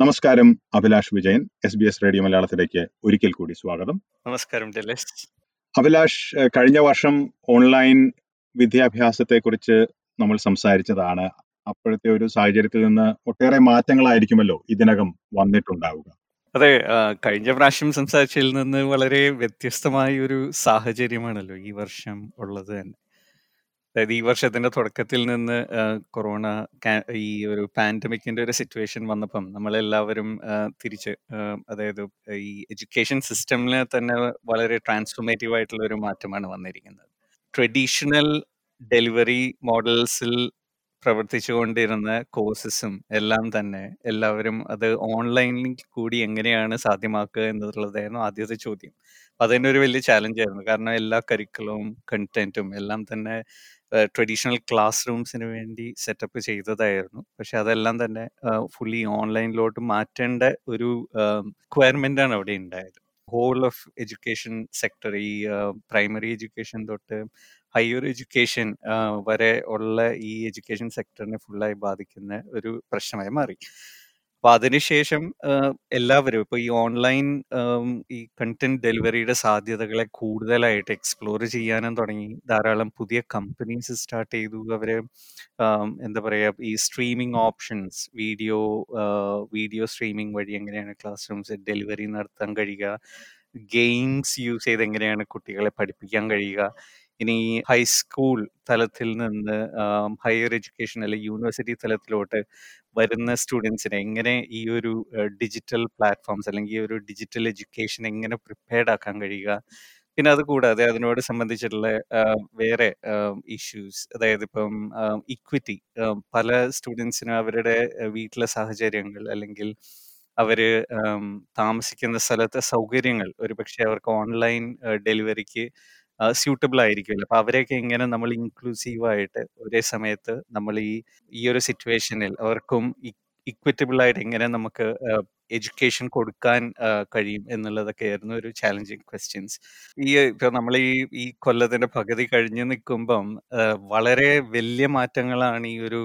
നമസ്കാരം Abhilash Vijayan S B S radio മലയാളത്തിലേക്ക് ഒരിക്കൽ കൂടി സ്വാഗതം. നമസ്കാരം അഭിലാഷ് കഴിഞ്ഞ വർഷം ഓൺലൈൻ വിദ്യാഭ്യാസത്തെക്കുറിച്ച് നമ്മൾ സംസാരിച്ചതാണ്. അപ്പോഴത്തെ ഒരു സാഹചര്യത്തിൽ നിന്ന് ഒട്ടേറെ മാറ്റങ്ങളായിരിക്കുമല്ലോ ഇതിനകം വന്നിട്ടുണ്ടാവുക. അതെ കഴിഞ്ഞ പ്രാവശ്യം സംസാരിച്ചതിൽ നിന്ന് വളരെ വ്യത്യസ്തമായ ഒരു സാഹചര്യമാണല്ലോ ഈ വർഷം ഉള്ളത് തന്നെ. അതായത് ഈ വർഷത്തിന്റെ തുടക്കത്തിൽ നിന്ന് കൊറോണ ഈ ഒരു പാൻഡമിക്കിന്റെ ഒരു സിറ്റുവേഷൻ വന്നപ്പം നമ്മളെല്ലാവരും തിരിച്ച് അതായത് ഈ എഡ്യൂക്കേഷൻ സിസ്റ്റമിന് തന്നെ വളരെ ട്രാൻസ്ഫോർമേറ്റീവ് ആയിട്ടുള്ള ഒരു മാറ്റമാണ് വന്നിരിക്കുന്നത്. ട്രഡീഷണൽ ഡെലിവറി മോഡൽസിൽ പ്രവർത്തിച്ചുകൊണ്ടിരുന്ന കോഴ്സസും എല്ലാം തന്നെ എല്ലാവരും അത് ഓൺലൈനിൽ കൂടി എങ്ങനെയാണ് സാധ്യമാക്കുക എന്നുള്ളതായിരുന്നു ആദ്യത്തെ ചോദ്യം. അപ്പൊ ഒരു വലിയ ചാലഞ്ച് ആയിരുന്നു. കാരണം എല്ലാ കരിക്കുളവും കണ്ടന്റും എല്ലാം തന്നെ ട്രഡീഷണൽ ക്ലാസ് റൂംസിന് വേണ്ടി സെറ്റപ്പ് ചെയ്തതായിരുന്നു. പക്ഷെ അതെല്ലാം തന്നെ ഫുള്ളി ഓൺലൈനിലോട്ട് മാറ്റേണ്ട ഒരു റിക്വയർമെന്റ് ആണ് അവിടെ ഉണ്ടായത്. ഹോൾ ഓഫ് എഡ്യൂക്കേഷൻ സെക്ടർ ഈ പ്രൈമറി എഡ്യൂക്കേഷൻ തൊട്ട് ഹയർ എഡ്യൂക്കേഷൻ വരെ ഉള്ള ഈ എഡ്യൂക്കേഷൻ സെക്ടറിനെ ഫുള്ളായി ബാധിക്കുന്ന ഒരു പ്രശ്നമായി മാറി. അപ്പൊ അതിനുശേഷം എല്ലാവരും ഇപ്പൊ ഈ ഓൺലൈൻ ഈ കണ്ടന്റ് ഡെലിവറിയുടെ സാധ്യതകളെ കൂടുതലായിട്ട് എക്സ്പ്ലോർ ചെയ്യാനും തുടങ്ങി. ധാരാളം പുതിയ കമ്പനീസ് സ്റ്റാർട്ട് ചെയ്തു. അവർ എന്താ പറയാ ഈ streaming options video video streaming വഴി എങ്ങനെയാണ് ക്ലാസ് റൂംസ് ഡെലിവറി നടത്താൻ കഴിയുക ഗെയിംസ് യൂസ് ചെയ്ത് എങ്ങനെയാണ് കുട്ടികളെ പഠിപ്പിക്കാൻ കഴിയുക ഇനി ഹൈസ്കൂൾ തലത്തിൽ നിന്ന് ഹയർ എഡ്യൂക്കേഷൻ അല്ലെങ്കിൽ യൂണിവേഴ്സിറ്റി തലത്തിലോട്ട് വരുന്ന സ്റ്റുഡൻസിനെ എങ്ങനെ ഈ ഒരു ഡിജിറ്റൽ പ്ലാറ്റ്ഫോംസ് അല്ലെങ്കിൽ ഈ ഒരു ഡിജിറ്റൽ എഡ്യൂക്കേഷൻ എങ്ങനെ പ്രിപ്പയർഡ് ആക്കാൻ കഴിയുക? പിന്നെ അത് കൂടാതെ അതിനോട് സംബന്ധിച്ചിട്ടുള്ള വേറെ ഇഷ്യൂസ് അതായത് ഇപ്പം ഇക്വിറ്റി പല സ്റ്റുഡൻസിനും അവരുടെ വീട്ടിലെ സാഹചര്യങ്ങൾ അല്ലെങ്കിൽ അവർ താമസിക്കുന്ന സ്ഥലത്തെ സൗകര്യങ്ങൾ ഒരുപക്ഷെ അവർക്ക് ഓൺലൈൻ ഡെലിവറിക്ക് സ്യൂട്ടബിൾ ആയിരിക്കുമല്ലോ. അപ്പൊ അവരെയൊക്കെ എങ്ങനെ നമ്മൾ ഇൻക്ലൂസീവ് ആയിട്ട് ഒരേ സമയത്ത് നമ്മൾ ഈ ഈ ഒരു സിറ്റുവേഷനിൽ അവർക്കും ഇക്വിറ്റബിൾ ആയിട്ട് എങ്ങനെ നമുക്ക് എഡ്യൂക്കേഷൻ കൊടുക്കാൻ കഴിയും എന്നുള്ളതൊക്കെ ആയിരുന്നു ഒരു ചാലഞ്ചിങ് ക്വസ്റ്റ്യൻസ് ഈ ഇപ്പൊ നമ്മൾ ഈ ഈ കൊല്ലത്തിന്റെ പകുതി കഴിഞ്ഞു നിൽക്കുമ്പം വളരെ വലിയ മാറ്റങ്ങളാണ് ഈ ഒരു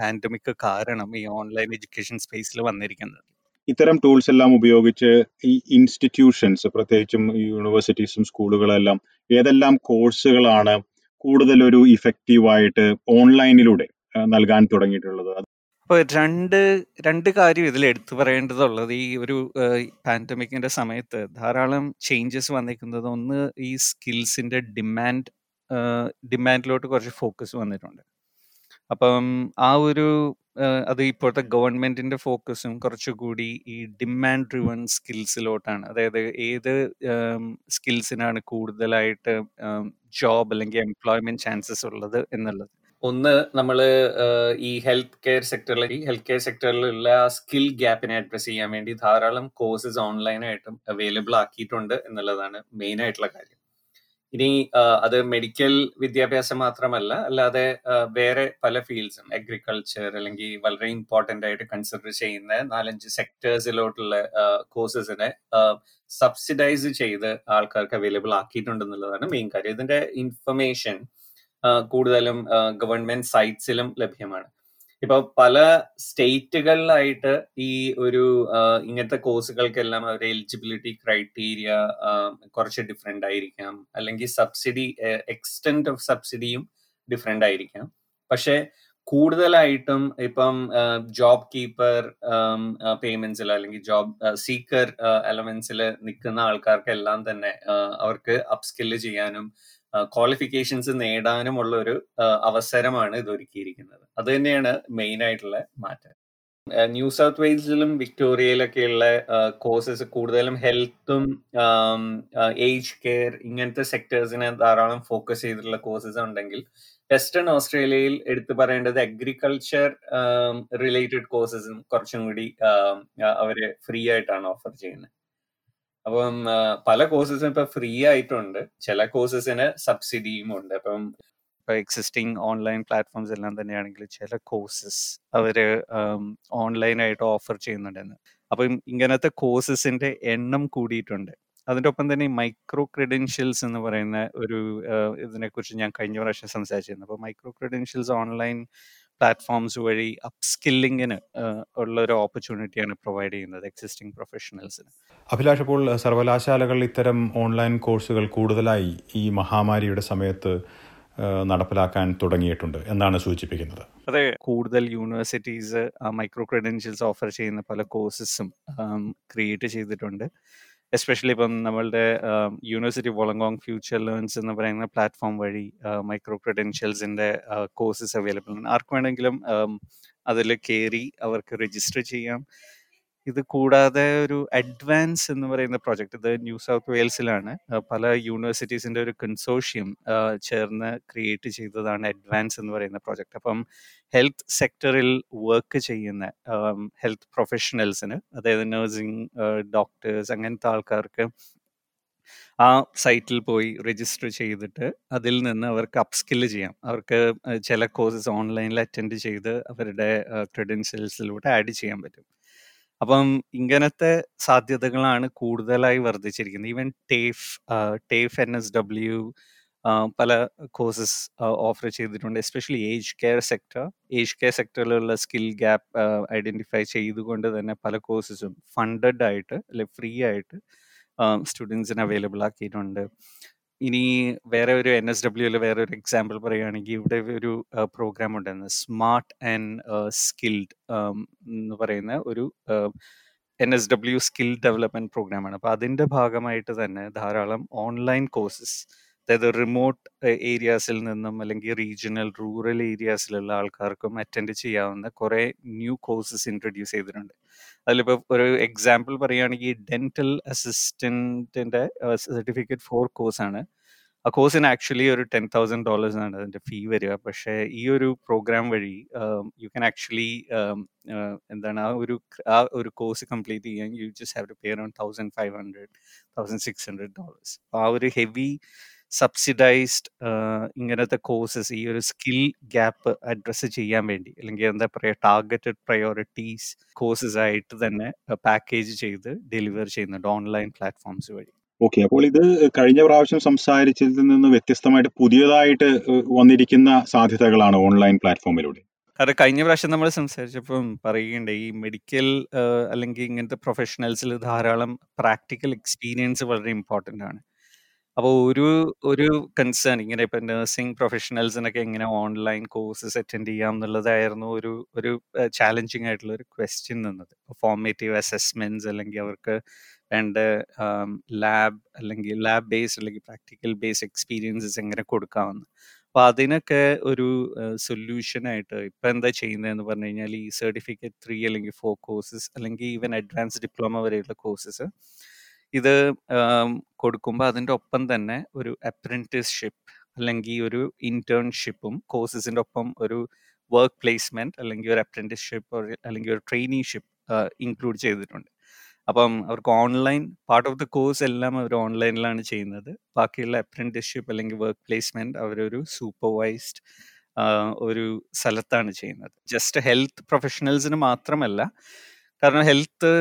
പാൻഡമിക് കാരണം ഈ ഓൺലൈൻ എഡ്യൂക്കേഷൻ സ്പേസിൽ വന്നിരിക്കുന്നത്. ഇത്തരം ടൂൾസ് എല്ലാം ഉപയോഗിച്ച് ഈ ഇൻസ്റ്റിറ്റ്യൂഷൻസ് പ്രത്യേകിച്ചും യൂണിവേഴ്സിറ്റീസും സ്കൂളുകളെല്ലാം ഏതെല്ലാം കോഴ്സുകളാണ് കൂടുതൽ ഒരു ഇഫക്റ്റീവായിട്ട് ഓൺലൈനിലൂടെ നൽകാൻ തുടങ്ങിയിട്ടുള്ളത്? അപ്പൊ രണ്ട് രണ്ട് കാര്യം ഇതിൽ എടുത്തു പറയേണ്ടതുള്ളത് ഈ ഒരു പാൻഡമിക്കിന്റെ സമയത്ത് ധാരാളം ചേഞ്ചസ് വന്നിരിക്കുന്നത് ഒന്ന് ഈ സ്കിൽസിന്റെ ഡിമാൻഡ് ഡിമാൻഡിലോട്ട് കുറച്ച് ഫോക്കസ് വന്നിട്ടുണ്ട്. അപ്പം ആ ഒരു അത് ഇപ്പോഴത്തെ ഗവൺമെന്റിന്റെ ഫോക്കസും കുറച്ചുകൂടി ഈ ഡിമാൻഡ് ഡ്രിവൺ സ്കിൽസിലോട്ടാണ്. അതായത് ഏത് സ്കിൽസിനാണ് കൂടുതലായിട്ട് ജോബ് അല്ലെങ്കിൽ എംപ്ലോയ്മെന്റ് ചാൻസസ് ഉള്ളത് എന്നുള്ളത്. ഒന്ന് നമ്മൾ ഈ ഹെൽത്ത് കെയർ സെക്ടറിൽ ഈ ഹെൽത്ത് കെയർ സെക്ടറിലുള്ള സ്കിൽ ഗ്യാപ്പിനെ അഡ്രസ് ചെയ്യാൻ വേണ്ടി ധാരാളം കോഴ്സസ് ഓൺലൈനായിട്ടും അവൈലബിൾ ആക്കിയിട്ടുണ്ട് എന്നുള്ളതാണ് മെയിൻ ആയിട്ടുള്ള കാര്യം. ഇനി അത് മെഡിക്കൽ വിദ്യാഭ്യാസം മാത്രമല്ല അല്ലാതെ വേറെ പല ഫീൽഡ്സും അഗ്രികൾച്ചർ അല്ലെങ്കിൽ വളരെ ഇമ്പോർട്ടന്റ് ആയിട്ട് കൺസിഡർ ചെയ്യുന്ന നാലഞ്ച് സെക്ടേഴ്സിലോട്ടുള്ള കോഴ്സസിനെ സബ്സിഡൈസ് ചെയ്ത് ആൾക്കാർക്ക് അവൈലബിൾ ആക്കിയിട്ടുണ്ടെന്നുള്ളതാണ് മെയിൻ കാര്യം. ഇതിന്റെ ഇൻഫർമേഷൻ കൂടുതലും ഗവൺമെന്റ് സൈറ്റ്സിലും ലഭ്യമാണ്. ഇപ്പൊ പല സ്റ്റേറ്റുകളിലായിട്ട് ഈ ഒരു ഇങ്ങനത്തെ കോഴ്സുകൾക്കെല്ലാം അവരുടെ എലിജിബിലിറ്റി ക്രൈറ്റീരിയ കുറച്ച് ഡിഫറെന്റ് ആയിരിക്കാം. അല്ലെങ്കിൽ സബ്സിഡി എക്സ്റ്റെന്റ് ഓഫ് സബ്സിഡിയും ഡിഫറെന്റ് ആയിരിക്കാം. പക്ഷെ കൂടുതലായിട്ടും ഇപ്പം ജോബ് കീപ്പർ പേയ്മെന്റ്സിൽ അല്ലെങ്കിൽ ജോബ് സീക്കർ എലമെന്റ്സിൽ നിൽക്കുന്ന ആൾക്കാർക്കെല്ലാം തന്നെ അവർക്ക് അപ്സ്കില്ല് ചെയ്യാനും ക്വാളിഫിക്കേഷൻസ് നേടാനുമുള്ള ഒരു അവസരമാണ് ഇത് ഒരുക്കിയിരിക്കുന്നത് അത് തന്നെയാണ് മെയിൻ ആയിട്ടുള്ള മാറ്റം. ന്യൂ സൗത്ത് വെയിൽസിലും വിക്ടോറിയയിലൊക്കെയുള്ള കോഴ്സസ് കൂടുതലും ഹെൽത്തും ഏജ് കെയർ ഇങ്ങനത്തെ സെക്ടേഴ്സിനെ ധാരാളം ഫോക്കസ് ചെയ്തിട്ടുള്ള കോഴ്സസ് ഉണ്ടെങ്കിൽ വെസ്റ്റേൺ ഓസ്ട്രേലിയയിൽ എടുത്തു പറയേണ്ടത് അഗ്രികൾച്ചർ റിലേറ്റഡ് കോഴ്സസും കുറച്ചും കൂടി അവർ ഫ്രീ ആയിട്ടാണ് ഓഫർ ചെയ്യുന്നത്. അപ്പം പല കോഴ്സസും ഇപ്പൊ ഫ്രീ ആയിട്ടുണ്ട്. ചില കോഴ്സസിന് സബ്സിഡിയും ഉണ്ട് അപ്പം ഇപ്പൊ എക്സിസ്റ്റിംഗ് ഓൺലൈൻ പ്ലാറ്റ്ഫോംസ് എല്ലാം തന്നെയാണെങ്കിൽ ചില കോഴ്സസ് അവർ ഓൺലൈനായിട്ട് ഓഫർ ചെയ്യുന്നുണ്ടെന്ന്. അപ്പം ഇങ്ങനത്തെ കോഴ്സസിന്റെ എണ്ണം കൂടിയിട്ടുണ്ട്. അതിന്റെ ഒപ്പം തന്നെ മൈക്രോ ക്രെഡൻഷ്യൽസ് എന്ന് പറയുന്ന ഒരു ഇതിനെക്കുറിച്ച് ഞാൻ കഴിഞ്ഞ പ്രാവശ്യം സംസാരിച്ചിരുന്നു. അപ്പോൾ മൈക്രോ ക്രെഡൻഷ്യൽസ് ഓൺലൈൻ പ്ലാറ്റ്ഫോംസ് വഴി അപ്സ്കില്ലിങ്ങിന് ഉള്ള ഒരു ഓപ്പർച്യൂണിറ്റിയാണ് പ്രൊവൈഡ് ചെയ്യുന്നത് എക്സിസ്റ്റിംഗ് പ്രൊഫഷണൽസിന് അഭിലാഷ് അപ്പോൾ സർവകലാശാലകൾ ഇത്തരം ഓൺലൈൻ കോഴ്സുകൾ കൂടുതലായി ഈ മഹാമാരിയുടെ സമയത്ത് നടപ്പിലാക്കാൻ തുടങ്ങിയിട്ടുണ്ട് എന്നാണ് സൂചിപ്പിക്കുന്നത്. അതെ കൂടുതൽ യൂണിവേഴ്സിറ്റീസ് മൈക്രോ ക്രെഡൻഷ്യൽസ് ഓഫർ ചെയ്യുന്ന പല കോഴ്സസും ക്രിയേറ്റ് ചെയ്തിട്ടുണ്ട്. എസ്പെഷ്യലി ഇപ്പം നമ്മളുടെ യൂണിവേഴ്സിറ്റി വോളങ്കോങ് ഫ്യൂച്ചർ ലേൺസ് എന്ന് പറയുന്ന പ്ലാറ്റ്ഫോം വഴി മൈക്രോ ക്രെഡൻഷ്യൽസിന്റെ കോഴ്സസ് അവൈലബിൾ ആണ്. ആർക്ക് വേണമെങ്കിലും അതിൽ കയറി അവർക്ക് രജിസ്റ്റർ ചെയ്യാം. ഇത് കൂടാതെ ഒരു അഡ്വാൻസ് എന്ന് പറയുന്ന പ്രോജക്റ്റ് ഇത് ന്യൂ സൗത്ത് വെയിൽസിലാണ്. പല യൂണിവേഴ്സിറ്റീസിന്റെ ഒരു കൺസോഷ്യം ചേർന്ന് ക്രിയേറ്റ് ചെയ്തതാണ് അഡ്വാൻസ് എന്ന് പറയുന്ന പ്രോജക്റ്റ് അപ്പം ഹെൽത്ത് സെക്ടറിൽ വർക്ക് ചെയ്യുന്ന ഹെൽത്ത് പ്രൊഫഷണൽസിന് അതായത് നഴ്സിംഗ് ഡോക്ടേഴ്സ് അങ്ങനത്തെ ആൾക്കാർക്ക് ആ സൈറ്റിൽ പോയി രജിസ്റ്റർ ചെയ്തിട്ട് അതിൽ നിന്ന് അവർക്ക് അപ്സ്കില്ല് ചെയ്യാം. അവർക്ക് ചില കോഴ്സസ് ഓൺലൈനിൽ അറ്റൻഡ് ചെയ്ത് അവരുടെ ക്രെഡൻഷ്യൽസിലൂടെ ആഡ് ചെയ്യാൻ പറ്റും. അപ്പം ഇങ്ങനത്തെ സാധ്യതകളാണ് കൂടുതലായി വർദ്ധിച്ചിരിക്കുന്നത്. Even TAFE TAFE N S W പല കോഴ്സസ് ഓഫർ ചെയ്തിട്ടുണ്ട്. Especially age care sector. Age care സെക്ടറിലുള്ള skill gap identify ചെയ്തുകൊണ്ട് തന്നെ പല കോഴ്സസും ഫണ്ടഡ് ആയിട്ട് അല്ലെ ഫ്രീ ആയിട്ട് സ്റ്റുഡൻസിന് അവൈലബിൾ ആക്കിയിട്ടുണ്ട്. ഇനി വേറെ ഒരു എൻ എസ് ഡബ്ല്യുയിൽ വേറെ ഒരു എക്സാമ്പിൾ പറയുകയാണെങ്കിൽ ഇവിടെ ഒരു പ്രോഗ്രാം ഉണ്ടായിരുന്നു. സ്മാർട്ട് ആൻഡ് സ്കിൽഡ് എന്ന് പറയുന്ന ഒരു N S W skill development പ്രോഗ്രാമാണ് അപ്പോൾ അതിന്റെ ഭാഗമായിട്ട് തന്നെ ധാരാളം ഓൺലൈൻ കോഴ്സസ് അതായത് റിമോട്ട് ഏരിയാസിൽ നിന്നും അല്ലെങ്കിൽ റീജിയണൽ റൂറൽ ഏരിയാസിലുള്ള ആൾക്കാർക്കും അറ്റൻഡ് ചെയ്യാവുന്ന കുറേ ന്യൂ കോഴ്സസ് ഇൻട്രൊഡ്യൂസ് ചെയ്തിട്ടുണ്ട്. അതിലിപ്പോൾ ഒരു എക്സാമ്പിൾ പറയുകയാണെങ്കിൽ ഡെന്റൽ അസിസ്റ്റന്റിന്റെ സർട്ടിഫിക്കറ്റ് ഫോർ കോഴ്സ് ആണ്. ആ കോഴ്സിന് ആക്ച്വലി ഒരു ടെൻ തൗസൻഡ് ഡോളേഴ്സ് ആണ് അതിന്റെ ഫീ വരിക. പക്ഷേ ഈ ഒരു പ്രോഗ്രാം വഴി യു ക്യാൻ ആക്ച്വലി എന്താണ് ആ ഒരു ആ ഒരു കോഴ്സ് കംപ്ലീറ്റ് ചെയ്യാൻ you just have to pay around thousand five hundred thousand six hundred dollars ആ ഒരു ഹെവി സബ്സിഡൈസ്ഡ് ഇങ്ങനത്തെ കോഴ്സസ് ഈ ഒരു സ്കിൽ ഗ്യാപ്പ് അഡ്രസ്സ് ചെയ്യാൻ വേണ്ടി അല്ലെങ്കിൽ എന്താ പറയുക ടാർഗറ്റഡ് പ്രയോറിറ്റീസ് കോഴ്സസ് ആയിട്ട് തന്നെ പാക്കേജ് ചെയ്ത് ഡെലിവർ ചെയ്യുന്നുണ്ട് ഓൺലൈൻ പ്ലാറ്റ്ഫോംസ് വഴി. ഓക്കെ അപ്പോൾ ഇത് കഴിഞ്ഞ പ്രാവശ്യം സംസാരിച്ചതിൽ നിന്ന് വ്യത്യസ്തമായിട്ട് പുതിയതായിട്ട് വന്നിരിക്കുന്ന സാധ്യതകളാണ് ഓൺലൈൻ പ്ലാറ്റ്ഫോമിലൂടെ അത് കഴിഞ്ഞ പ്രാവശ്യം നമ്മൾ സംസാരിച്ചപ്പം പറയുകയുണ്ട് ഈ മെഡിക്കൽ അല്ലെങ്കിൽ ഇങ്ങനത്തെ പ്രൊഫഷണൽസിൽ ധാരാളം പ്രാക്ടിക്കൽ എക്സ്പീരിയൻസ് വളരെ ഇമ്പോർട്ടന്റ് ആണ്. അപ്പോൾ ഒരു ഒരു കൺസേൺ ഇങ്ങനെ ഇപ്പം നഴ്സിംഗ് പ്രൊഫഷണൽസിനൊക്കെ എങ്ങനെ ഓൺലൈൻ കോഴ്സസ് അറ്റൻഡ് ചെയ്യാം എന്നുള്ളതായിരുന്നു ഒരു ഒരു ചാലഞ്ചിങ് ആയിട്ടുള്ള ഒരു ക്വസ്റ്റ്യൻ നിന്നത് ഫോർമേറ്റീവ് അസസ്മെന്റ്സ് അല്ലെങ്കിൽ അവർക്ക് വേണ്ട ലാബ് അല്ലെങ്കിൽ ലാബ് ബേസ്ഡ് അല്ലെങ്കിൽ പ്രാക്ടിക്കൽ ബേസ്ഡ് എക്സ്പീരിയൻസസ് എങ്ങനെ കൊടുക്കാമെന്ന് അപ്പോൾ അതിനൊക്കെ ഒരു സൊല്യൂഷൻ ആയിട്ട് ഇപ്പൊ എന്താ ചെയ്യുന്നതെന്ന് പറഞ്ഞു കഴിഞ്ഞാൽ ഈ സർട്ടിഫിക്കറ്റ് ത്രീ അല്ലെങ്കിൽ ഫോർ കോഴ്സസ് അല്ലെങ്കിൽ ഈവൻ അഡ്വാൻസ് ഡിപ്ലോമ വരെയുള്ള കോഴ്സസ് ഇത് കൊടുക്കുമ്പോൾ അതിന്റെ ഒപ്പം തന്നെ ഒരു അപ്രന്റീസ്ഷിപ്പ് അല്ലെങ്കിൽ ഒരു ഇന്റേൺഷിപ്പും കോഴ്സസിന്റെ ഒപ്പം ഒരു വർക്ക് പ്ലേസ്മെന്റ് അല്ലെങ്കിൽ ഒരു അപ്രന്റീസ്ഷിപ്പ് അല്ലെങ്കിൽ ഒരു ട്രെയിനിഷിപ്പ് ഇൻക്ലൂഡ് ചെയ്തിട്ടുണ്ട്. അപ്പം അവർക്ക് online part of the course എല്ലാം അവർ ഓൺലൈനിലാണ് ചെയ്യുന്നത്. ബാക്കിയുള്ള അപ്രന്റീസ്ഷിപ്പ് അല്ലെങ്കിൽ വർക്ക് പ്ലേസ്മെന്റ് അവരൊരു സൂപ്പർവൈസ്ഡ് ഒരു സ്ഥലത്താണ് ചെയ്യുന്നത്. ജസ്റ്റ് ഹെൽത്ത് പ്രൊഫഷണൽസിന് മാത്രമല്ല കാരണം ഹെൽത്ത്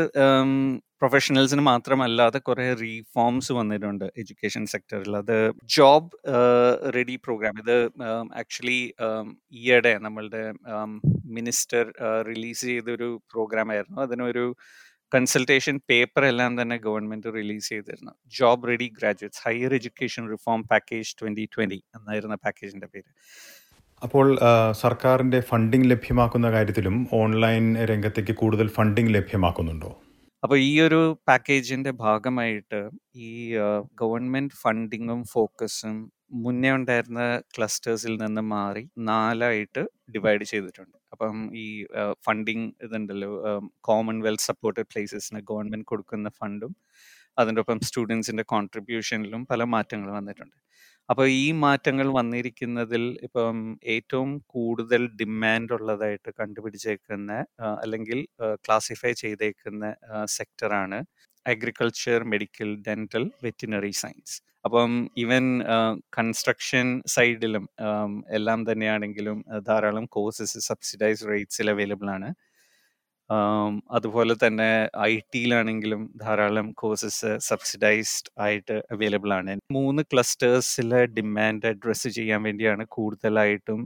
പ്രൊഫഷണൽസിന് മാത്രമല്ലാതെ കുറെ റീഫോംസ് വന്നിട്ടുണ്ട് എഡ്യൂക്കേഷൻ സെക്ടറിൽ അത് ജോബ് റെഡി പ്രോഗ്രാം ഇത് ആക്ച്വലി ഈയിടെ നമ്മളുടെ മിനിസ്റ്റർ റിലീസ് ചെയ്തൊരു പ്രോഗ്രാം ആയിരുന്നു. അതിനൊരു കൺസൾട്ടേഷൻ പേപ്പർ എല്ലാം തന്നെ ഗവൺമെന്റ് റിലീസ് ചെയ്തിരുന്നു. Job ready graduates higher education reform package twenty twenty എന്നായിരുന്ന പാക്കേജിന്റെ പേര്. അപ്പോൾ സർക്കാരിന്റെ ഫണ്ടിംഗ് ലഭ്യമാക്കുന്ന കാര്യത്തിലും ഓൺലൈൻ രംഗത്തേക്ക് കൂടുതൽ ഫണ്ടിംഗ് ലഭ്യമാക്കുന്നുണ്ടോ? അപ്പോൾ ഈ ഒരു പാക്കേജിന്റെ ഭാഗമായിട്ട് ഈ ഗവൺമെന്റ് ഫണ്ടിങ്ങും ഫോക്കസും മുന്നേ ഉണ്ടായിരുന്ന ക്ലസ്റ്റേഴ്സിൽ നിന്ന് മാറി നാലായിട്ട് ഡിവൈഡ് ചെയ്തിട്ടുണ്ട്. അപ്പം ഈ ഫണ്ടിങ് ഇതുണ്ടല്ലോ കോമൺവെൽത്ത് സപ്പോർട്ടഡ് പ്ലേസസിന് ഗവൺമെന്റ് കൊടുക്കുന്ന ഫണ്ടും അതിന്റെ ഒപ്പം സ്റ്റുഡൻസിന്റെ കോൺട്രിബ്യൂഷനിലും പല മാറ്റങ്ങൾ വന്നിട്ടുണ്ട്. അപ്പോൾ ഈ മാറ്റങ്ങൾ വന്നിരിക്കുന്നതിൽ ഇപ്പം ഏറ്റവും കൂടുതൽ ഡിമാൻഡ് ഉള്ളതായിട്ട് കണ്ടുപിടിച്ചേക്കുന്ന അല്ലെങ്കിൽ ക്ലാസിഫൈ ചെയ്തേക്കുന്ന സെക്ടറാണ് agriculture medical dental veterinary science അപ്പം ഈവൻ കൺസ്ട്രക്ഷൻ സൈഡിലും എല്ലാം തന്നെയാണെങ്കിലും ധാരാളം കോഴ്സസ് സബ്സിഡൈസ് റേറ്റ്സിൽ അവൈലബിൾ ആണ്. അതുപോലെ തന്നെ ഐ ടിയിലാണെങ്കിലും ധാരാളം കോഴ്സസ് സബ്സിഡൈസ്ഡ് ആയിട്ട് അവൈലബിൾ ആണ്. മൂന്ന് ക്ലസ്റ്റേഴ്സിലെ ഡിമാൻഡ് അഡ്രസ്സ് ചെയ്യാൻ വേണ്ടിയാണ് കൂടുതലായിട്ടും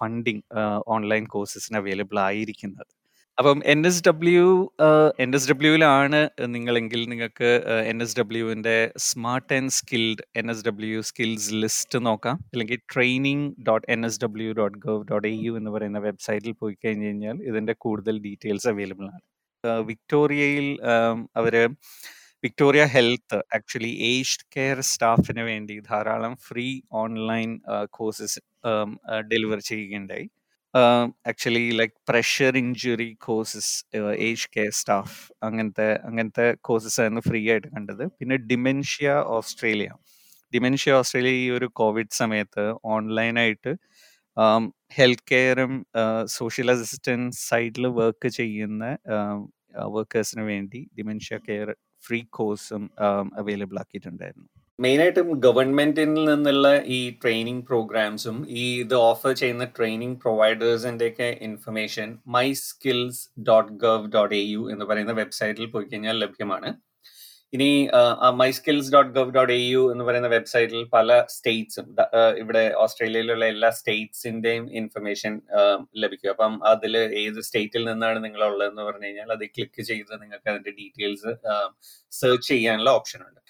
ഫണ്ടിങ് ഓൺലൈൻ കോഴ്സസിന് അവൈലബിൾ ആയിരിക്കുന്നത്. അപ്പം N S W N S ഡബ്ല്യുവിലാണ് നിങ്ങളെങ്കിൽ നിങ്ങൾക്ക് N S ഡബ്ല്യുവിന്റെ smart and skilled N S W skills list നോക്കാം. അല്ലെങ്കിൽ training dot N S W dot gov dot A U എന്ന് പറയുന്ന വെബ്സൈറ്റിൽ പോയി കഴിഞ്ഞ് കഴിഞ്ഞാൽ ഇതിന്റെ കൂടുതൽ ഡീറ്റെയിൽസ് അവൈലബിൾ ആണ്. വിക്ടോറിയയിൽ അവർ Victoria health actually aged care സ്റ്റാഫിന് വേണ്ടി ധാരാളം ഫ്രീ ഓൺലൈൻ കോഴ്സസ് ഡെലിവർ ചെയ്യുകയുണ്ടായി. Actually like pressure injury courses age care staff അങ്ങനത്തെ അങ്ങനത്തെ കോഴ്സസ് ആയിരുന്നു ഫ്രീ ആയിട്ട് കണ്ടത്. പിന്നെ ഡിമെൻഷ്യ ഓസ്ട്രേലിയ ഡിമെൻഷ്യ ഓസ്ട്രേലിയ ഈ ഒരു കോവിഡ് സമയത്ത് ഓൺലൈനായിട്ട് ഹെൽത്ത് കെയറും സോഷ്യൽ അസിസ്റ്റൻസ് സൈഡിൽ വർക്ക് ചെയ്യുന്ന വർക്കേഴ്സിന് വേണ്ടി ഡിമെൻഷ്യ കെയർ ഫ്രീ കോഴ്സും അവൈലബിൾ ആക്കിയിട്ടുണ്ടായിരുന്നു. മെയിനായിട്ടും ഗവൺമെന്റിൽ നിന്നുള്ള ഈ ട്രെയിനിങ് പ്രോഗ്രാംസും ഈ ഇത് ഓഫർ ചെയ്യുന്ന ട്രെയിനിങ് പ്രൊവൈഡേഴ്സിന്റെ ഒക്കെ information my skills dot gov dot A U എന്ന് പറയുന്ന വെബ്സൈറ്റിൽ പോയി കഴിഞ്ഞാൽ ലഭ്യമാണ്. ഇനി my skills dot gov dot A U എന്ന് പറയുന്ന വെബ്സൈറ്റിൽ പല സ്റ്റേറ്റ്സും ഇവിടെ ഓസ്ട്രേലിയയിലുള്ള എല്ലാ സ്റ്റേറ്റ്സിന്റെയും ഇൻഫർമേഷൻ ലഭിക്കും. അപ്പം അതിൽ ഏത് സ്റ്റേറ്റിൽ നിന്നാണ് നിങ്ങൾ ഉള്ളതെന്ന് പറഞ്ഞു കഴിഞ്ഞാൽ അത് ക്ലിക്ക് ചെയ്ത് നിങ്ങൾക്ക് അതിന്റെ ഡീറ്റെയിൽസ് സെർച്ച് ചെയ്യാനുള്ള ഓപ്ഷൻ ഉണ്ട്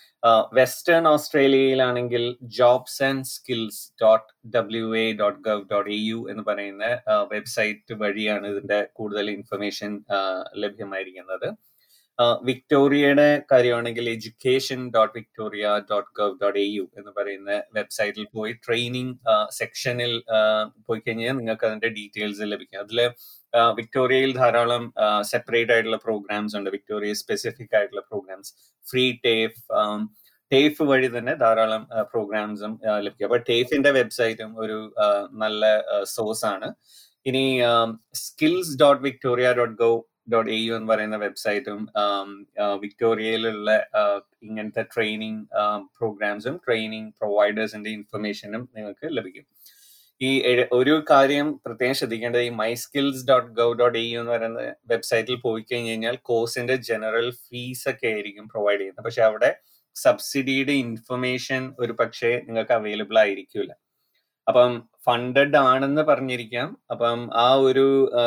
western ഓസ്ട്രേലിയയിലാണെങ്കിൽ jobs and skills dot W A dot gov dot A U എന്ന് പറയുന്ന വെബ്സൈറ്റ് വഴിയാണ് ഇതിന്റെ കൂടുതൽ ഇൻഫർമേഷൻ ലഭ്യമായിരിക്കുന്നത്. വിക്ടോറിയയുടെ കാര്യമാണെങ്കിൽ education dot Victoria dot gov dot A U എന്ന് പറയുന്ന വെബ്സൈറ്റിൽ പോയി ട്രെയിനിങ് സെക്ഷനിൽ പോയി കഴിഞ്ഞാൽ നിങ്ങൾക്ക് അതിന്റെ ഡീറ്റെയിൽസ് ലഭിക്കും. അതിൽ വിക്ടോറിയയിൽ ധാരാളം സെപ്പറേറ്റ് ആയിട്ടുള്ള പ്രോഗ്രാംസ് ഉണ്ട്. വിക്ടോറിയ സ്പെസിഫിക് ആയിട്ടുള്ള പ്രോഗ്രാംസ് ഫ്രീ ടേഫ് ടേഫ് വഴി തന്നെ ധാരാളം പ്രോഗ്രാംസും ലഭിക്കും. അപ്പൊ ടേഫിന്റെ വെബ്സൈറ്റും ഒരു നല്ല സോഴ്സ് ആണ്. ഇനി skills dot Victoria dot gov dot A U എന്ന് പറയുന്ന വെബ്സൈറ്റും വിക്ടോറിയയിലുള്ള ഇങ്ങനത്തെ ട്രെയിനിങ് പ്രോഗ്രാംസും ട്രെയിനിങ് പ്രൊവൈഡേഴ്സിന്റെ ഇൻഫർമേഷനും നിങ്ങൾക്ക് ലഭിക്കും. ഈ ഒരു കാര്യം പ്രത്യേകം ശ്രദ്ധിക്കേണ്ടത് ഈ my skills dot gov dot A U എന്ന് പറയുന്ന വെബ്സൈറ്റിൽ പോയി കഴിഞ്ഞ് കഴിഞ്ഞാൽ കോഴ്സിന്റെ ജനറൽ ഫീസ് ഒക്കെ ആയിരിക്കും പ്രൊവൈഡ് ചെയ്യുന്നത്. പക്ഷെ അവിടെ സബ്സിഡിയുടെ ഇൻഫർമേഷൻ ഒരു പക്ഷേ നിങ്ങൾക്ക് അവൈലബിൾ ആയിരിക്കില്ല അപ്പം ഫണ്ടഡ് ആണെന്ന് പറഞ്ഞിരിക്കാം. അപ്പം ആ ഒരു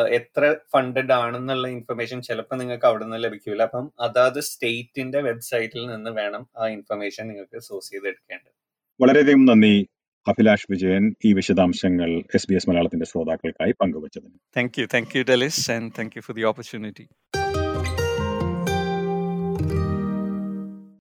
എത്ര ഫണ്ടഡ് ആണെന്നുള്ള ഇൻഫർമേഷൻ ചിലപ്പോൾ നിങ്ങൾക്ക് അവിടെ നിന്ന് ലഭിക്കില്ല അപ്പം അതാത് സ്റ്റേറ്റിന്റെ വെബ്സൈറ്റിൽ നിന്ന് വേണം ആ ഇൻഫർമേഷൻ നിങ്ങൾക്ക് സോഴ്സ് ചെയ്തെടുക്കേണ്ടത്. വളരെയധികം നന്ദി അഭിലാഷ് വിജയൻ ഈ വിശദാംശങ്ങൾ എസ് ബി എസ് മലയാളത്തിന്റെ ശ്രോതാക്കൾക്കായി പങ്കുവച്ചതിന്. Thank you thank you Delis and thank you for the opportunity